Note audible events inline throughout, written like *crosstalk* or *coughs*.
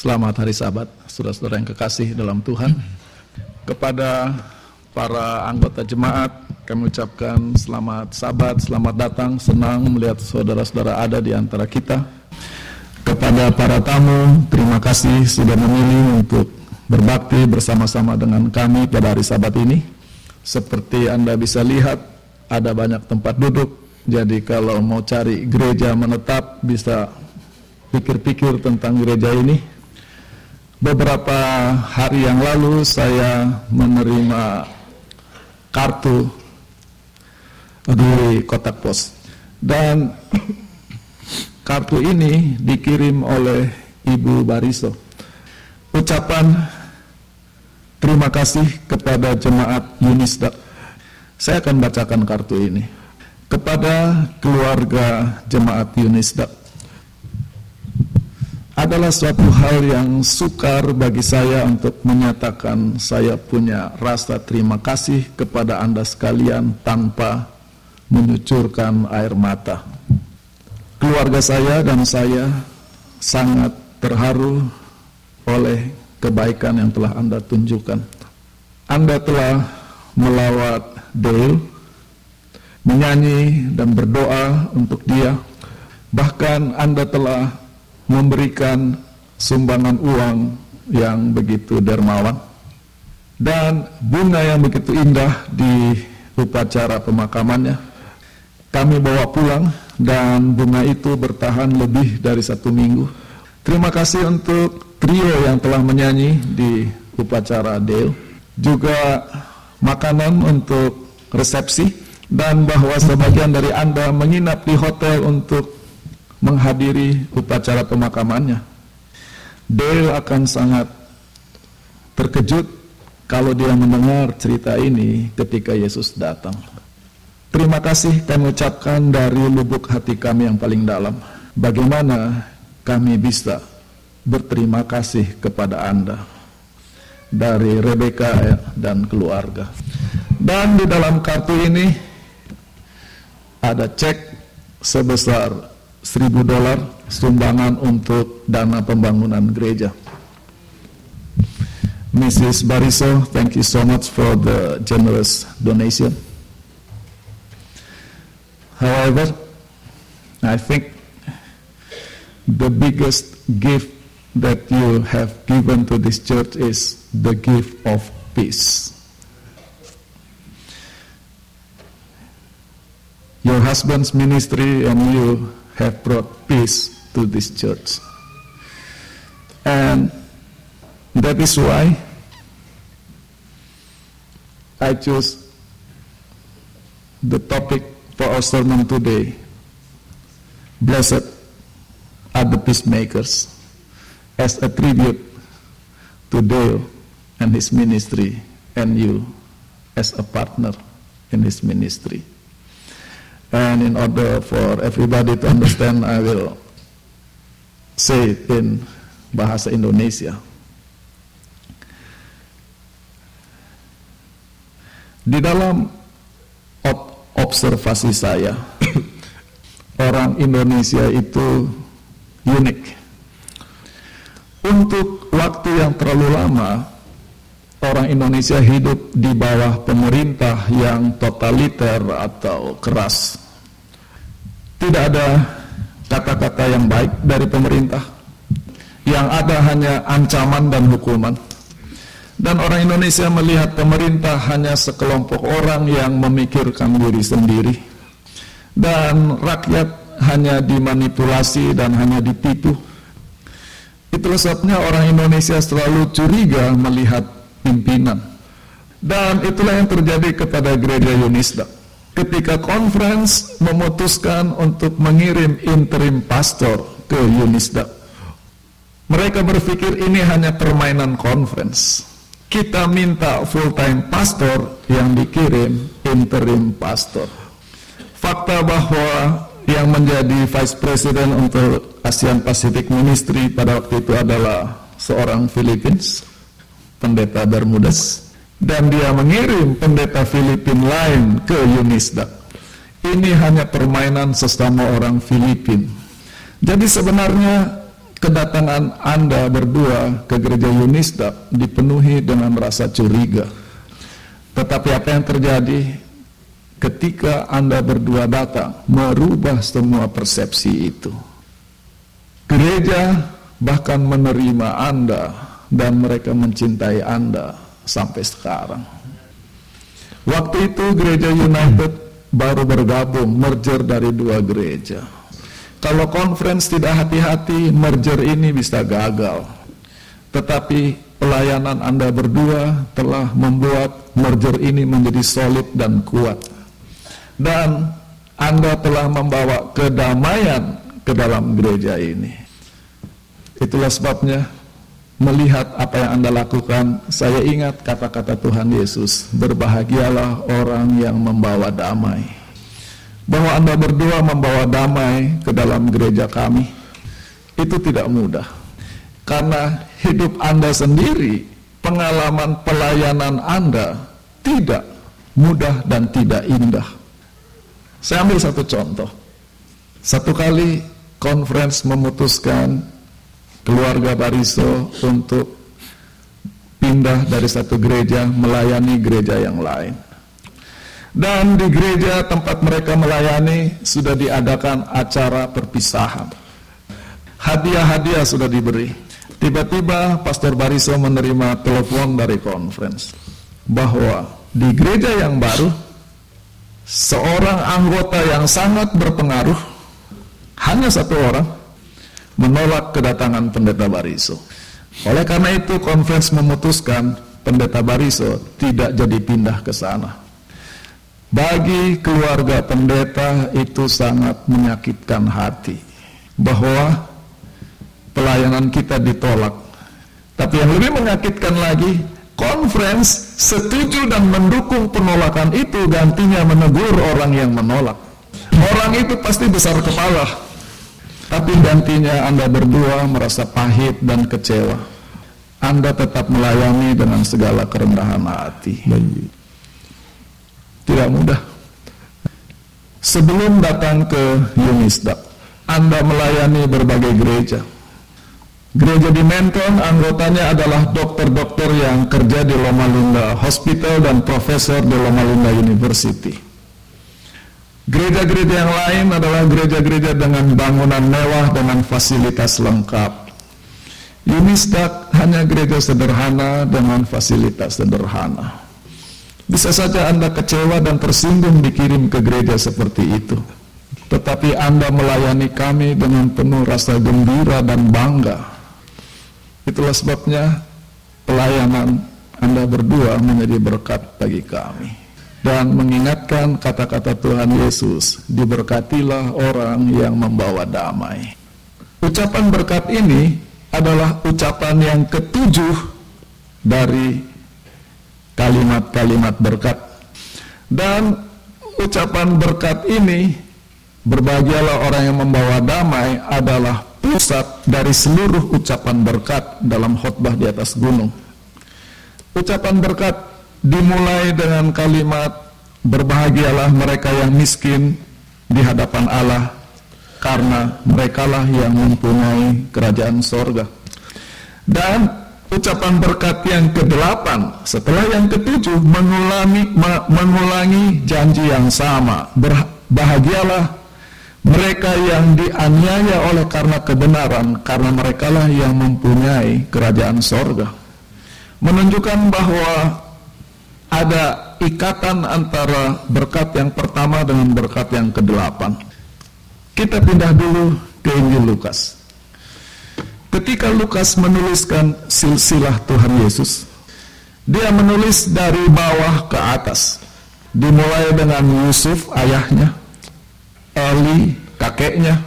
Selamat hari Sabat, saudara-saudara yang kekasih dalam Tuhan. Kepada para anggota jemaat, kami ucapkan selamat Sabat, selamat datang, senang melihat saudara-saudara ada di antara kita. Kepada para tamu, terima kasih sudah memilih untuk berbakti bersama-sama dengan kami pada hari Sabat ini. Seperti Anda bisa lihat, ada banyak tempat duduk, jadi kalau mau cari gereja menetap bisa pikir-pikir tentang gereja ini beberapa hari yang lalu saya menerima kartu di kotak pos dan *coughs* kartu ini dikirim oleh Ibu Bariso. Ucapan terima kasih kepada jemaat Yunisda. Saya akan bacakan kartu ini. Kepada keluarga jemaat Yunisda adalah suatu hal yang sukar bagi saya untuk menyatakan saya punya rasa terima kasih kepada Anda sekalian tanpa menyucurkan air mata. Keluarga saya dan saya sangat terharu oleh kebaikan yang telah Anda tunjukkan. Anda telah melawat Dale, menyanyi dan berdoa untuk dia. Bahkan Anda telah memberikan sumbangan uang yang begitu dermawan dan bunga yang begitu indah di upacara pemakamannya. Kami bawa pulang dan bunga itu bertahan lebih dari satu minggu. Terima kasih untuk trio yang telah menyanyi di upacara Dale juga makanan untuk resepsi dan bahwa sebagian dari Anda menginap di hotel untuk menghadiri upacara pemakamannya. Dale akan sangat terkejut kalau dia mendengar cerita ini ketika Yesus datang. Terima kasih kami ucapkan dari lubuk hati kami yang paling dalam. Bagaimana kami bisa berterima kasih kepada Anda dari Rebecca dan keluarga. Dan di dalam kartu ini ada cek sebesar seribu dolar sumbangan untuk dana pembangunan gereja. Mrs. Bariso, thank you so much for the generous donation. However, I think the biggest gift that you have given to this church is the gift of peace. Your husband's ministry and you have brought peace to this church. And that is why I chose the topic for our sermon today. Blessed are the peacemakers as a tribute to Dale and his ministry and you as a partner in his ministry. And in order for everybody to understand, I will say it in bahasa Indonesia. Di dalam observasi saya, *coughs* orang Indonesia itu unik. Untuk waktu yang terlalu lama, orang Indonesia hidup di bawah pemerintah yang totaliter atau keras. Tidak ada kata-kata yang baik dari pemerintah. Yang ada hanya ancaman dan hukuman. Dan orang Indonesia melihat pemerintah hanya sekelompok orang yang memikirkan diri sendiri. Dan rakyat hanya dimanipulasi dan hanya ditipu. Itulah sebabnya orang Indonesia selalu curiga melihat pimpinan. Dan itulah yang terjadi kepada gereja Yunisda. Ketika conference memutuskan untuk mengirim interim pastor ke Yunisda. Mereka berpikir ini hanya permainan conference. Kita minta full time pastor yang dikirim interim pastor. Fakta bahwa yang menjadi vice president untuk ASEAN Pacific Ministry pada waktu itu adalah seorang Philippines pendeta Bermudas dan dia mengirim pendeta Filipin lain ke Yunisda. Ini hanya permainan sesama orang Filipin. Jadi sebenarnya kedatangan Anda berdua ke gereja Yunisda dipenuhi dengan rasa curiga. Tetapi apa yang terjadi ketika Anda berdua datang merubah semua persepsi itu. Gereja bahkan menerima Anda dan mereka mencintai Anda sampai sekarang. Waktu itu gereja United baru bergabung, merger dari dua gereja kalau conference tidak hati-hati, merger ini bisa gagal. Tetapi pelayanan Anda berdua telah membuat merger ini menjadi solid dan kuat. Dan Anda telah membawa kedamaian ke dalam gereja ini. Itulah sebabnya melihat apa yang Anda lakukan, saya ingat kata-kata Tuhan Yesus, berbahagialah orang yang membawa damai bahwa Anda berdua membawa damai ke dalam gereja kami itu tidak mudah. Karena hidup Anda sendiri, pengalaman pelayanan Anda tidak mudah dan tidak indah. Saya ambil satu contoh. Satu kali conference memutuskan keluarga Bariso untuk pindah dari satu gereja melayani gereja yang lain. Dan di gereja tempat mereka melayani sudah diadakan acara perpisahan. Hadiah-hadiah sudah diberi. Tiba-tiba Pastor Bariso menerima telepon dari conference bahwa di gereja yang baru seorang anggota yang sangat berpengaruh hanya satu orang menolak kedatangan pendeta Bariso. Oleh karena itu conference memutuskan pendeta Bariso tidak jadi pindah ke sana. Bagi keluarga pendeta itu sangat menyakitkan hati bahwa pelayanan kita ditolak. Tapi yang lebih menyakitkan lagi, conference setuju dan mendukung penolakan itu gantinya menegur orang yang menolak. Orang itu pasti besar kepala. Tapi gantinya Anda berdua merasa pahit dan kecewa. Anda tetap melayani dengan segala kerendahan hati. Baik tidak mudah. Sebelum datang ke Yunisda, Anda melayani berbagai gereja. Gereja di Menton anggotanya adalah dokter-dokter yang kerja di Loma Linda Hospital dan profesor di Loma Linda University. Gereja-gereja yang lain adalah gereja-gereja dengan bangunan mewah dengan fasilitas lengkap. Yunisdak hanya gereja sederhana dengan fasilitas sederhana. Bisa saja Anda kecewa dan tersinggung dikirim ke gereja seperti itu. Tetapi Anda melayani kami dengan penuh rasa gembira dan bangga. Itulah sebabnya pelayanan Anda berdua menjadi berkat bagi kami. Dan mengingatkan kata-kata Tuhan Yesus, diberkatilah orang yang membawa damai. Ucapan berkat ini adalah ucapan yang ketujuh dari kalimat-kalimat berkat. Dan ucapan berkat ini, berbahagialah orang yang membawa damai adalah pusat dari seluruh ucapan berkat dalam khotbah di atas gunung. Ucapan berkat dimulai dengan kalimat berbahagialah mereka yang miskin di hadapan Allah karena merekalah yang mempunyai kerajaan sorga. Dan ucapan berkat yang ke-8 setelah yang ketujuh mengulangi mengulangi janji yang sama berbahagialah mereka yang dianiaya oleh karena kebenaran karena merekalah yang mempunyai kerajaan sorga menunjukkan bahwa ada ikatan antara berkat yang pertama dengan berkat yang ke-8 kita pindah dulu ke Injil Lukas Ketika Lukas menuliskan silsilah Tuhan Yesus, dia menulis dari bawah ke atas. Dimulai dengan Yusuf ayahnya, Eli kakeknya,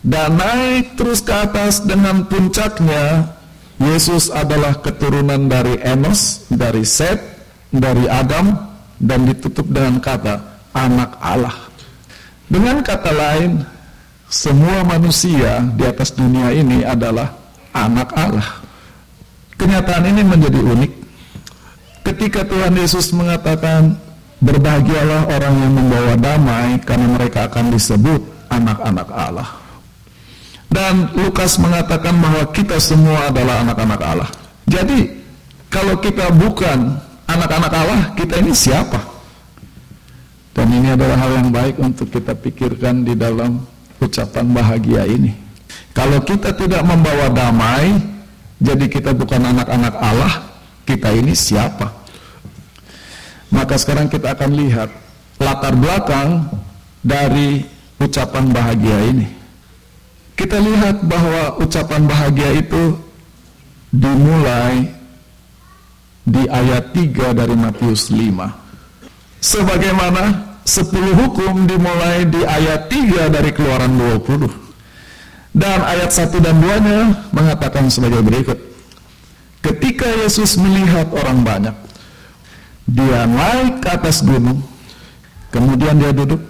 dan naik terus ke atas dengan puncaknya Yesus adalah keturunan dari Enos, dari Seth, dari Adam, dan ditutup dengan kata anak Allah. Dengan kata lain, semua manusia di atas dunia ini adalah anak Allah. Kenyataan ini menjadi unik. Ketika Tuhan Yesus mengatakan, "Berbahagialah orang yang membawa damai, karena mereka akan disebut anak-anak Allah." Dan Lukas mengatakan bahwa kita semua adalah anak-anak Allah. Jadi, kalau kita bukan anak-anak Allah, kita ini siapa? Dan ini adalah hal yang baik untuk kita pikirkan di dalam ucapan bahagia ini. Kalau kita tidak membawa damai, jadi kita bukan anak-anak Allah, kita ini siapa? Maka sekarang kita akan lihat latar belakang dari ucapan bahagia ini. Kita lihat bahwa ucapan bahagia itu dimulai di ayat 3 dari Matius 5. Sebagaimana 10 hukum dimulai di ayat 3 dari Keluaran 20. Dan ayat 1 dan 2-nya mengatakan sebagai berikut. Ketika Yesus melihat orang banyak, dia naik ke atas gunung, kemudian dia duduk.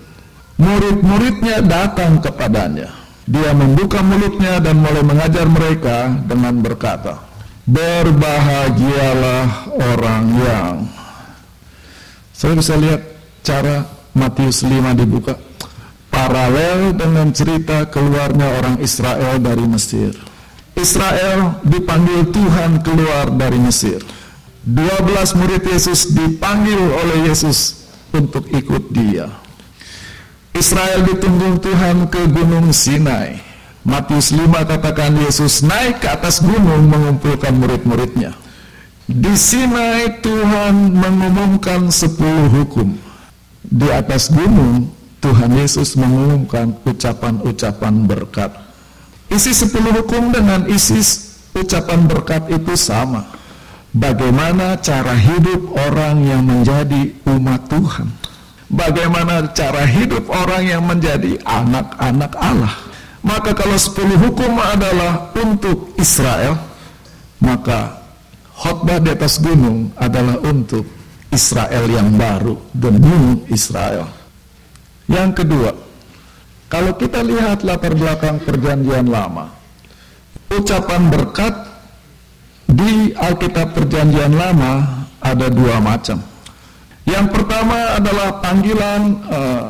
Murid-muridnya datang kepadanya. Dia membuka mulutnya dan mulai mengajar mereka dengan berkata, Berbahagialah orang yang Saya bisa lihat cara Matius 5 dibuka. Paralel dengan cerita keluarnya orang Israel dari Mesir. Israel dipanggil Tuhan keluar dari Mesir. 12 murid Yesus dipanggil oleh Yesus untuk ikut dia. Israel ditunggu Tuhan ke gunung Sinai Matius 5 katakan Yesus naik ke atas gunung mengumpulkan murid-muridnya. Di Sinai Tuhan mengumumkan sepuluh hukum. Di atas gunung Tuhan Yesus mengumumkan ucapan-ucapan berkat. Isi sepuluh hukum dengan isi ucapan berkat itu sama. Bagaimana cara hidup orang yang menjadi umat Tuhan? Bagaimana cara hidup orang yang menjadi anak-anak Allah? Maka kalau sepuluh hukum adalah untuk Israel, maka khotbah di atas gunung adalah untuk Israel yang baru, the new Israel. Yang kedua, kalau kita lihat latar belakang perjanjian lama, ucapan berkat di Alkitab perjanjian lama ada dua macam. Yang pertama adalah panggilan uh,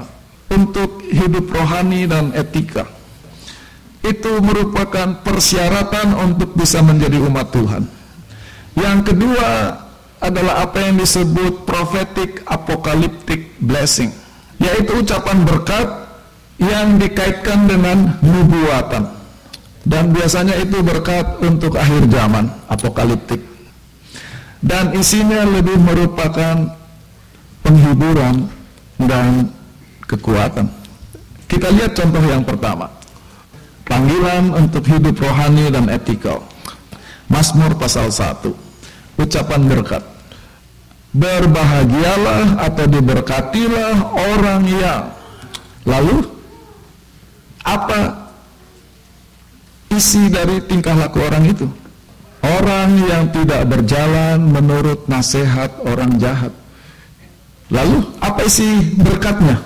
untuk hidup rohani dan etika itu merupakan persyaratan untuk bisa menjadi umat Tuhan. Yang kedua adalah apa yang disebut prophetic apocalyptic blessing, yaitu ucapan berkat yang dikaitkan dengan nubuatan. Dan biasanya itu berkat untuk akhir zaman, apokaliptik. Dan isinya lebih merupakan penghiburan dan kekuatan. Kita lihat contoh yang pertama panggilan untuk hidup rohani dan etikal. Mazmur pasal 1. Ucapan berkat. Berbahagialah atau diberkatilah orang yang Lalu apa isi dari tingkah laku orang itu? Orang yang tidak berjalan menurut nasihat orang jahat. Lalu apa isi berkatnya?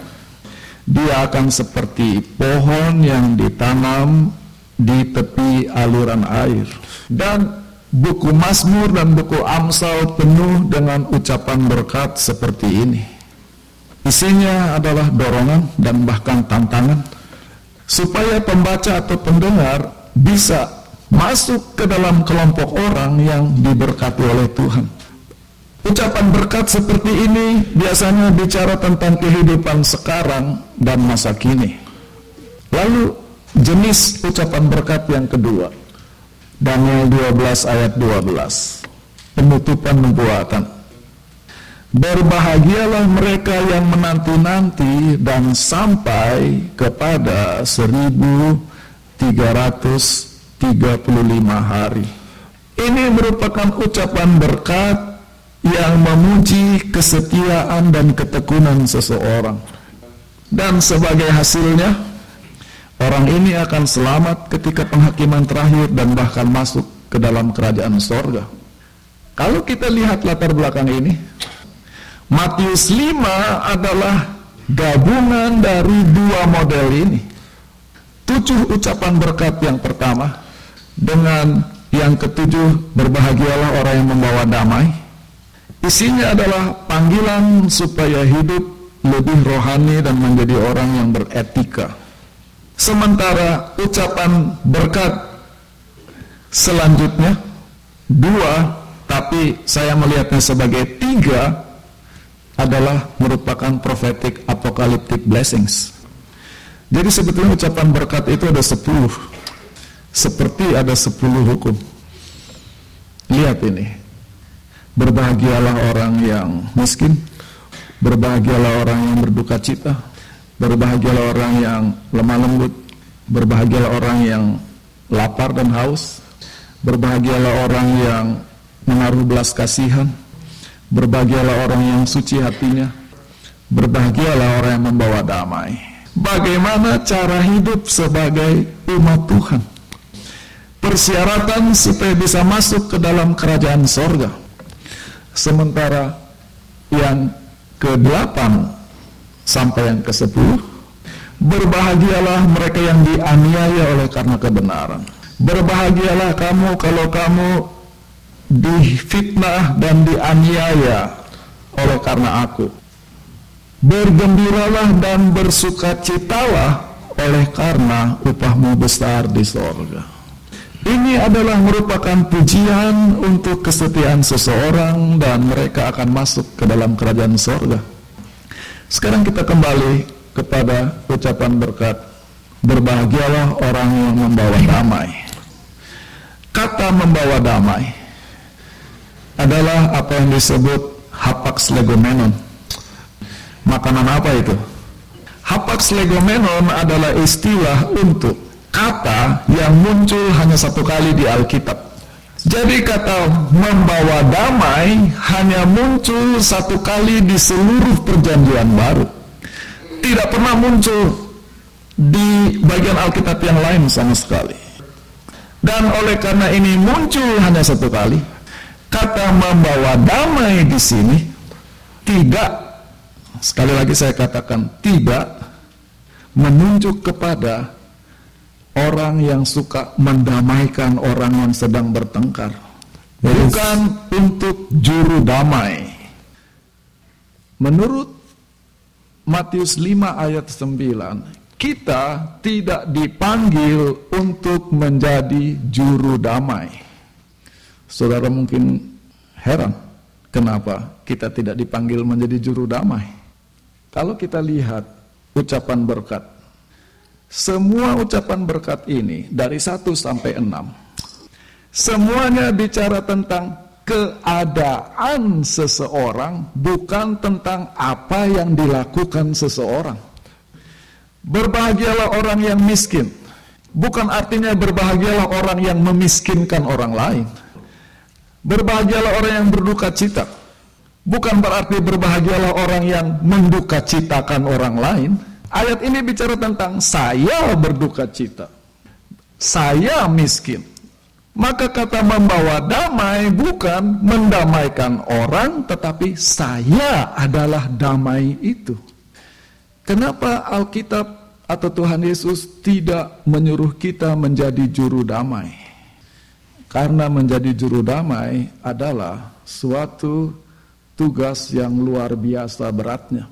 Dia akan seperti pohon yang ditanam di tepi aluran air. Dan buku Mazmur dan buku Amsal penuh dengan ucapan berkat seperti ini. Isinya adalah dorongan dan bahkan tantangan supaya pembaca atau pendengar bisa masuk ke dalam kelompok orang yang diberkati oleh Tuhan. Ucapan berkat seperti ini biasanya bicara tentang kehidupan sekarang dan masa kini. Lalu jenis ucapan berkat yang kedua. Daniel 12 ayat 12. Penutupan nubuatan. Berbahagialah mereka yang menanti-nanti dan sampai kepada 1335 hari. Ini merupakan ucapan berkat yang memuji kesetiaan dan ketekunan seseorang. Dan sebagai hasilnya, orang ini akan selamat ketika penghakiman terakhir dan bahkan masuk ke dalam kerajaan sorga. Kalau kita lihat latar belakang ini, Matius 5 adalah gabungan dari dua model ini. Tujuh ucapan berkat yang pertama dengan yang ketujuh berbahagialah orang yang membawa damai Isinya adalah panggilan supaya hidup lebih rohani dan menjadi orang yang beretika. Sementara ucapan berkat selanjutnya dua, tapi saya melihatnya sebagai tiga adalah merupakan prophetic apocalyptic blessings. Jadi sebetulnya ucapan berkat itu ada sepuluh, seperti ada sepuluh hukum. Lihat ini, berbahagialah orang yang miskin, berbahagialah orang yang berduka cita, berbahagialah orang yang lemah lembut, berbahagialah orang yang lapar dan haus, berbahagialah orang yang menaruh belas kasihan, berbahagialah orang yang suci hatinya, berbahagialah orang yang membawa damai. Bagaimana cara hidup sebagai umat Tuhan? persyaratan supaya bisa masuk ke dalam kerajaan sorga. Sementara yang ke-8 sampai yang ke-10 berbahagialah mereka yang dianiaya oleh karena kebenaran. Berbahagialah kamu kalau kamu difitnah dan dianiaya oleh karena aku. Bergembiralah dan bersukacitalah oleh karena upahmu besar di sorga. Ini adalah merupakan pujian untuk kesetiaan seseorang dan mereka akan masuk ke dalam kerajaan sorga. Sekarang kita kembali kepada ucapan berkat. Berbahagialah orang yang membawa damai. Kata membawa damai adalah apa yang disebut hapax legomenon. Makanan apa itu? Hapax legomenon adalah istilah untuk kata yang muncul hanya satu kali di Alkitab. Jadi kata membawa damai hanya muncul satu kali di seluruh perjanjian baru. Tidak pernah muncul di bagian Alkitab yang lain sama sekali. Dan oleh karena ini muncul hanya satu kali, kata membawa damai di sini tidak sekali lagi saya katakan tidak menunjuk kepada orang yang suka mendamaikan orang yang sedang bertengkar. Bukan untuk juru damai. Menurut Matius 5 ayat 9, kita tidak dipanggil untuk menjadi juru damai. Saudara mungkin heran, kenapa kita tidak dipanggil menjadi juru damai? Kalau kita lihat ucapan berkat semua ucapan berkat ini dari 1 sampai 6 semuanya bicara tentang keadaan seseorang bukan tentang apa yang dilakukan seseorang. Berbahagialah orang yang miskin. Bukan artinya berbahagialah orang yang memiskinkan orang lain. Berbahagialah orang yang berduka cita. Bukan berarti berbahagialah orang yang menduka citakan orang lain Ayat ini bicara tentang saya berduka cita. Saya miskin. Maka kata membawa damai bukan mendamaikan orang, tetapi saya adalah damai itu. Kenapa Alkitab atau Tuhan Yesus tidak menyuruh kita menjadi juru damai? Karena menjadi juru damai adalah suatu tugas yang luar biasa beratnya.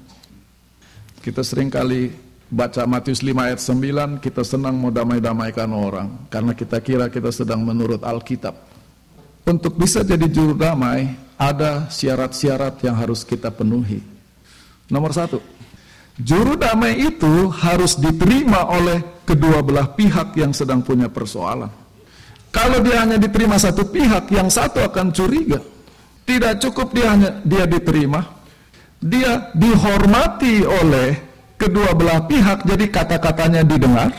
Kita sering kali baca Matius 5 ayat 9, kita senang mau damai-damaikan orang. Karena kita kira kita sedang menurut Alkitab. Untuk bisa jadi juru damai, ada syarat-syarat yang harus kita penuhi. Nomor satu, juru damai itu harus diterima oleh kedua belah pihak yang sedang punya persoalan. Kalau dia hanya diterima satu pihak, yang satu akan curiga. Tidak cukup dia hanya dia diterima, dia dihormati oleh kedua belah pihak jadi kata-katanya didengar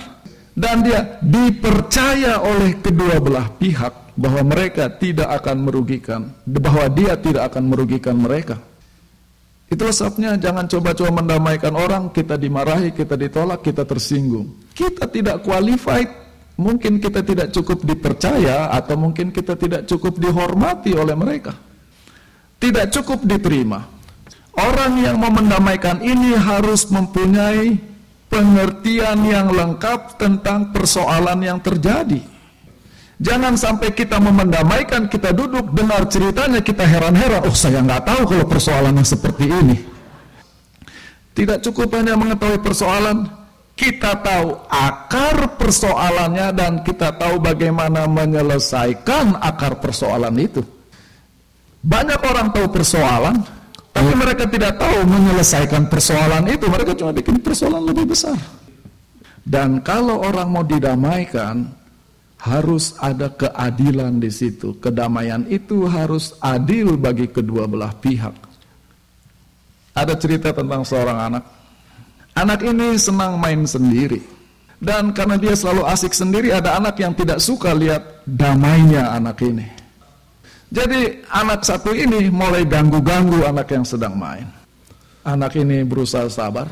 dan dia dipercaya oleh kedua belah pihak bahwa mereka tidak akan merugikan bahwa dia tidak akan merugikan mereka. Itulah sebabnya jangan coba-coba mendamaikan orang kita dimarahi, kita ditolak, kita tersinggung. Kita tidak qualified mungkin kita tidak cukup dipercaya atau mungkin kita tidak cukup dihormati oleh mereka. Tidak cukup diterima Orang yang mau mendamaikan ini harus mempunyai pengertian yang lengkap tentang persoalan yang terjadi. Jangan sampai kita mau mendamaikan, kita duduk dengar ceritanya, kita heran-heran, oh saya nggak tahu kalau persoalannya seperti ini. Tidak cukup hanya mengetahui persoalan, kita tahu akar persoalannya dan kita tahu bagaimana menyelesaikan akar persoalan itu. Banyak orang tahu persoalan, tapi mereka tidak tahu menyelesaikan persoalan itu. Mereka cuma bikin persoalan lebih besar. Dan kalau orang mau didamaikan, harus ada keadilan di situ. Kedamaian itu harus adil bagi kedua belah pihak. Ada cerita tentang seorang anak Anak ini senang main sendiri. Dan karena dia selalu asik sendiri, ada anak yang tidak suka lihat damainya anak ini. Jadi anak satu ini mulai ganggu-ganggu anak yang sedang main. Anak ini berusaha sabar,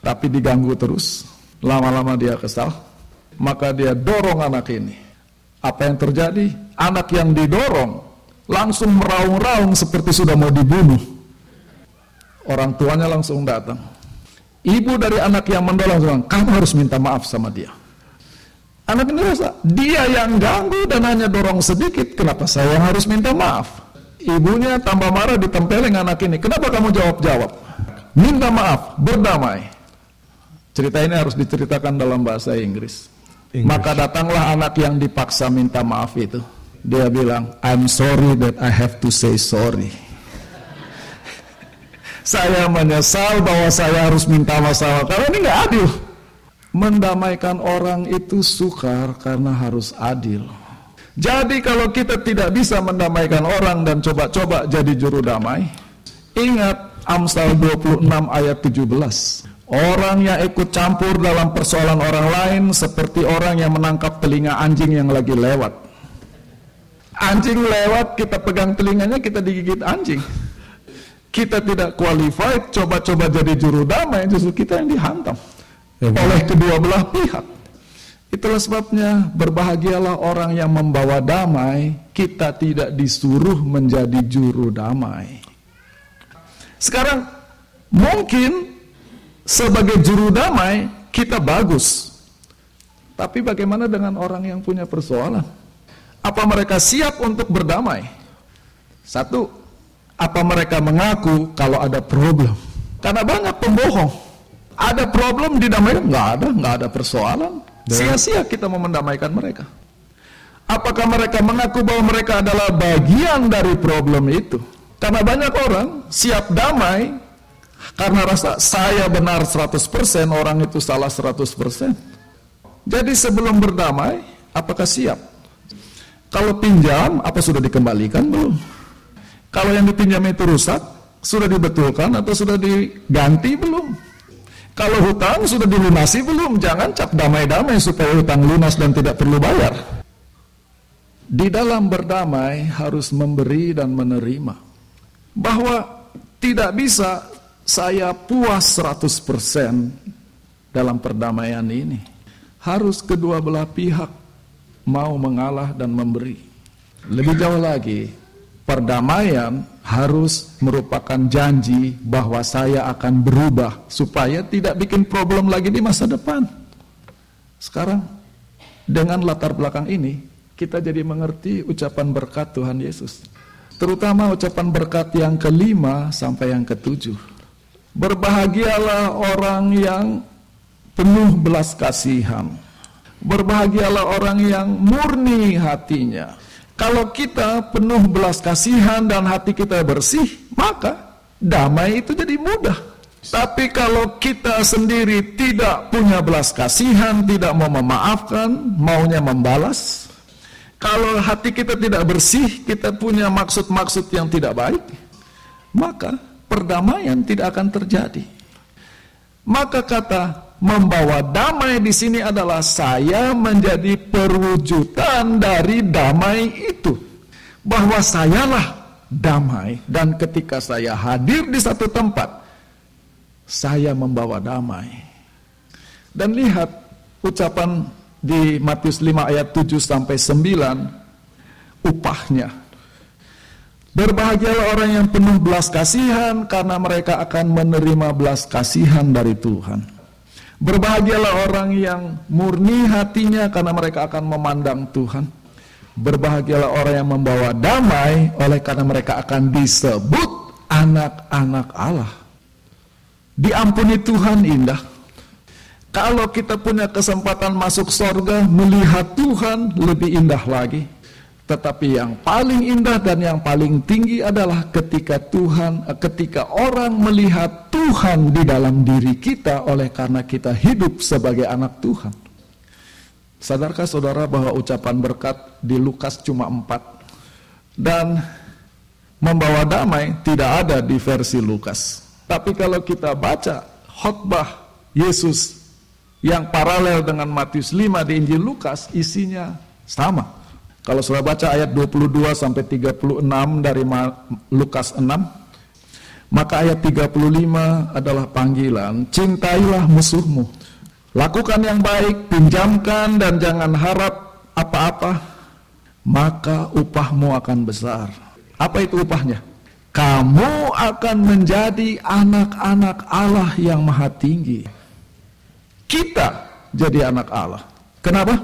tapi diganggu terus. Lama-lama dia kesal, maka dia dorong anak ini. Apa yang terjadi? Anak yang didorong langsung meraung-raung seperti sudah mau dibunuh. Orang tuanya langsung datang Ibu dari anak yang mendorong kamu harus minta maaf sama dia. Anak ini rasa, dia yang ganggu dan hanya dorong sedikit, kenapa saya yang harus minta maaf? Ibunya tambah marah ditempelin anak ini, kenapa kamu jawab-jawab? Minta maaf, berdamai. Cerita ini harus diceritakan dalam bahasa Inggris. Inggris. Maka datanglah anak yang dipaksa minta maaf itu. Dia bilang, I'm sorry that I have to say sorry. *laughs* Saya menyesal bahwa saya harus minta masalah karena ini nggak adil. Mendamaikan orang itu sukar karena harus adil. Jadi kalau kita tidak bisa mendamaikan orang dan coba-coba jadi juru damai, ingat Amsal 26 ayat 17. Orang yang ikut campur dalam persoalan orang lain seperti orang yang menangkap telinga anjing yang lagi lewat. Anjing lewat, kita pegang telinganya, kita digigit anjing kita tidak qualified coba-coba jadi juru damai justru kita yang dihantam oleh kedua belah pihak. Itulah sebabnya berbahagialah orang yang membawa damai kita tidak disuruh menjadi juru damai. Sekarang mungkin sebagai juru damai kita bagus. Tapi bagaimana dengan orang yang punya persoalan? Apa mereka siap untuk berdamai? Satu apa mereka mengaku kalau ada problem? Karena banyak pembohong. Ada problem didamaikan? Nggak ada, nggak ada persoalan. Sia-sia kita mau mendamaikan mereka. Apakah mereka mengaku bahwa mereka adalah bagian dari problem itu? Karena banyak orang siap damai karena rasa saya benar 100%, orang itu salah 100%. Jadi sebelum berdamai, apakah siap? Kalau pinjam, apa sudah dikembalikan belum? Kalau yang dipinjam itu rusak, sudah dibetulkan atau sudah diganti belum? Kalau hutang sudah dilunasi belum? Jangan cap damai-damai supaya hutang lunas dan tidak perlu bayar. Di dalam berdamai harus memberi dan menerima. Bahwa tidak bisa saya puas 100% dalam perdamaian ini. Harus kedua belah pihak mau mengalah dan memberi. Lebih jauh lagi, perdamaian harus merupakan janji bahwa saya akan berubah supaya tidak bikin problem lagi di masa depan. Sekarang dengan latar belakang ini kita jadi mengerti ucapan berkat Tuhan Yesus. Terutama ucapan berkat yang kelima sampai yang ketujuh. Berbahagialah orang yang penuh belas kasihan. Berbahagialah orang yang murni hatinya kalau kita penuh belas kasihan dan hati kita bersih, maka damai itu jadi mudah. Tapi kalau kita sendiri tidak punya belas kasihan, tidak mau memaafkan, maunya membalas, kalau hati kita tidak bersih, kita punya maksud-maksud yang tidak baik, maka perdamaian tidak akan terjadi. Maka kata membawa damai di sini adalah saya menjadi perwujudan dari damai itu. Bahwa sayalah damai dan ketika saya hadir di satu tempat saya membawa damai. Dan lihat ucapan di Matius 5 ayat 7 sampai 9 upahnya. Berbahagialah orang yang penuh belas kasihan karena mereka akan menerima belas kasihan dari Tuhan. Berbahagialah orang yang murni hatinya karena mereka akan memandang Tuhan. Berbahagialah orang yang membawa damai oleh karena mereka akan disebut anak-anak Allah. Diampuni Tuhan indah. Kalau kita punya kesempatan masuk sorga, melihat Tuhan lebih indah lagi. Tetapi yang paling indah dan yang paling tinggi adalah ketika Tuhan, ketika orang melihat Tuhan di dalam diri kita oleh karena kita hidup sebagai anak Tuhan. Sadarkah saudara bahwa ucapan berkat di Lukas cuma empat dan membawa damai tidak ada di versi Lukas. Tapi kalau kita baca khotbah Yesus yang paralel dengan Matius 5 di Injil Lukas isinya sama. Kalau sudah baca ayat 22 sampai 36 dari Lukas 6, maka ayat 35 adalah panggilan, cintailah musuhmu. Lakukan yang baik, pinjamkan dan jangan harap apa-apa, maka upahmu akan besar. Apa itu upahnya? Kamu akan menjadi anak-anak Allah yang maha tinggi kita jadi anak Allah. Kenapa?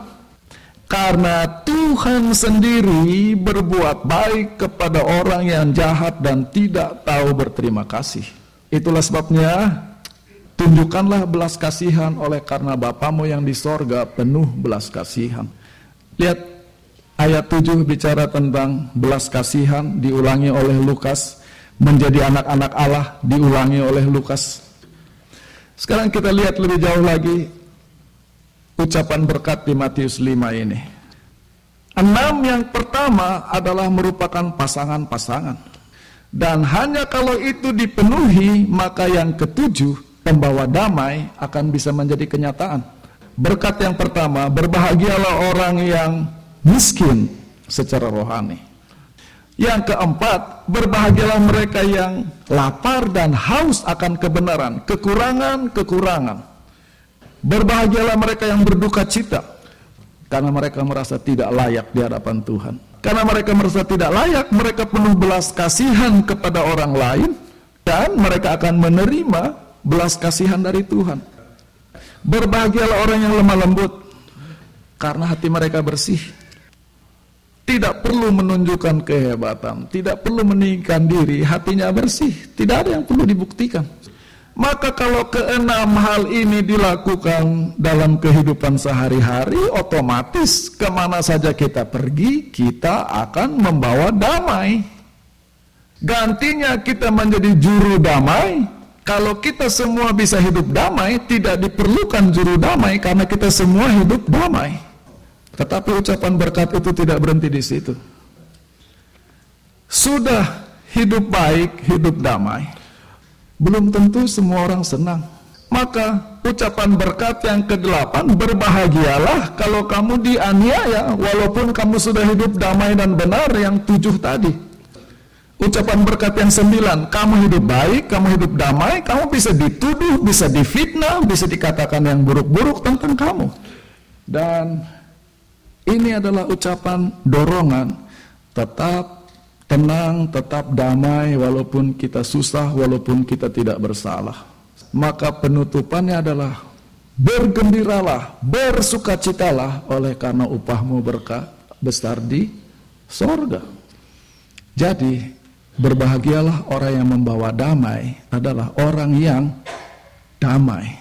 Karena Tuhan sendiri berbuat baik kepada orang yang jahat dan tidak tahu berterima kasih. Itulah sebabnya tunjukkanlah belas kasihan oleh karena Bapamu yang di sorga penuh belas kasihan. Lihat ayat 7 bicara tentang belas kasihan diulangi oleh Lukas menjadi anak-anak Allah diulangi oleh Lukas sekarang kita lihat lebih jauh lagi ucapan berkat di Matius 5 ini. Enam yang pertama adalah merupakan pasangan-pasangan. Dan hanya kalau itu dipenuhi, maka yang ketujuh, pembawa damai akan bisa menjadi kenyataan. Berkat yang pertama, berbahagialah orang yang miskin secara rohani. Yang keempat, berbahagialah mereka yang lapar dan haus akan kebenaran, kekurangan-kekurangan. Berbahagialah mereka yang berduka cita, karena mereka merasa tidak layak di hadapan Tuhan. Karena mereka merasa tidak layak, mereka penuh belas kasihan kepada orang lain, dan mereka akan menerima belas kasihan dari Tuhan. Berbahagialah orang yang lemah lembut, karena hati mereka bersih tidak perlu menunjukkan kehebatan, tidak perlu meninggikan diri, hatinya bersih, tidak ada yang perlu dibuktikan. Maka kalau keenam hal ini dilakukan dalam kehidupan sehari-hari, otomatis ke mana saja kita pergi, kita akan membawa damai. Gantinya kita menjadi juru damai. Kalau kita semua bisa hidup damai, tidak diperlukan juru damai karena kita semua hidup damai. Tetapi ucapan berkat itu tidak berhenti di situ. Sudah hidup baik, hidup damai. Belum tentu semua orang senang. Maka ucapan berkat yang kedelapan berbahagialah kalau kamu dianiaya walaupun kamu sudah hidup damai dan benar yang tujuh tadi. Ucapan berkat yang sembilan, kamu hidup baik, kamu hidup damai, kamu bisa dituduh, bisa difitnah, bisa dikatakan yang buruk-buruk tentang kamu. Dan ini adalah ucapan dorongan tetap tenang, tetap damai walaupun kita susah, walaupun kita tidak bersalah. Maka penutupannya adalah bergembiralah, bersukacitalah oleh karena upahmu berkah besar di sorga. Jadi berbahagialah orang yang membawa damai adalah orang yang damai.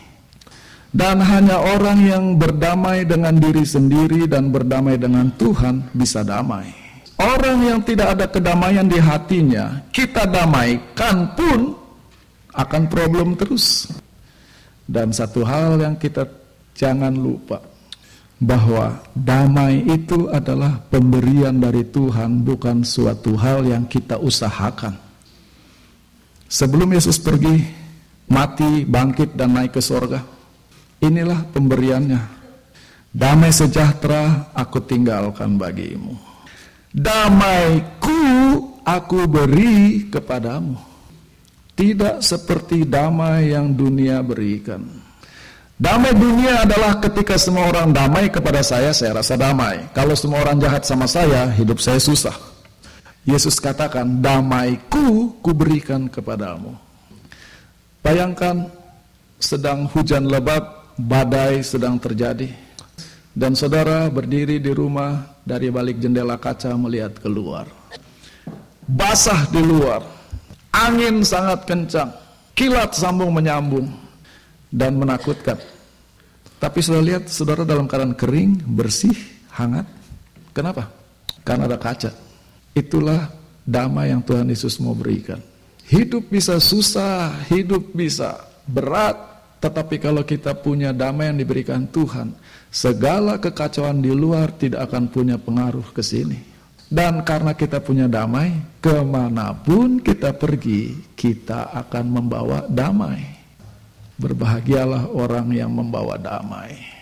Dan hanya orang yang berdamai dengan diri sendiri dan berdamai dengan Tuhan bisa damai. Orang yang tidak ada kedamaian di hatinya, kita damaikan pun akan problem terus. Dan satu hal yang kita jangan lupa, bahwa damai itu adalah pemberian dari Tuhan, bukan suatu hal yang kita usahakan. Sebelum Yesus pergi, mati, bangkit, dan naik ke sorga, Inilah pemberiannya. Damai sejahtera aku tinggalkan bagimu. Damaiku aku beri kepadamu. Tidak seperti damai yang dunia berikan. Damai dunia adalah ketika semua orang damai kepada saya, saya rasa damai. Kalau semua orang jahat sama saya, hidup saya susah. Yesus katakan, damaiku kuberikan kepadamu. Bayangkan sedang hujan lebat badai sedang terjadi dan saudara berdiri di rumah dari balik jendela kaca melihat keluar. Basah di luar, angin sangat kencang, kilat sambung menyambung dan menakutkan. Tapi sudah lihat saudara dalam keadaan kering, bersih, hangat. Kenapa? Karena ada kaca. Itulah damai yang Tuhan Yesus mau berikan. Hidup bisa susah, hidup bisa berat, tetapi kalau kita punya damai yang diberikan Tuhan, segala kekacauan di luar tidak akan punya pengaruh ke sini. Dan karena kita punya damai, ke mana pun kita pergi, kita akan membawa damai. Berbahagialah orang yang membawa damai.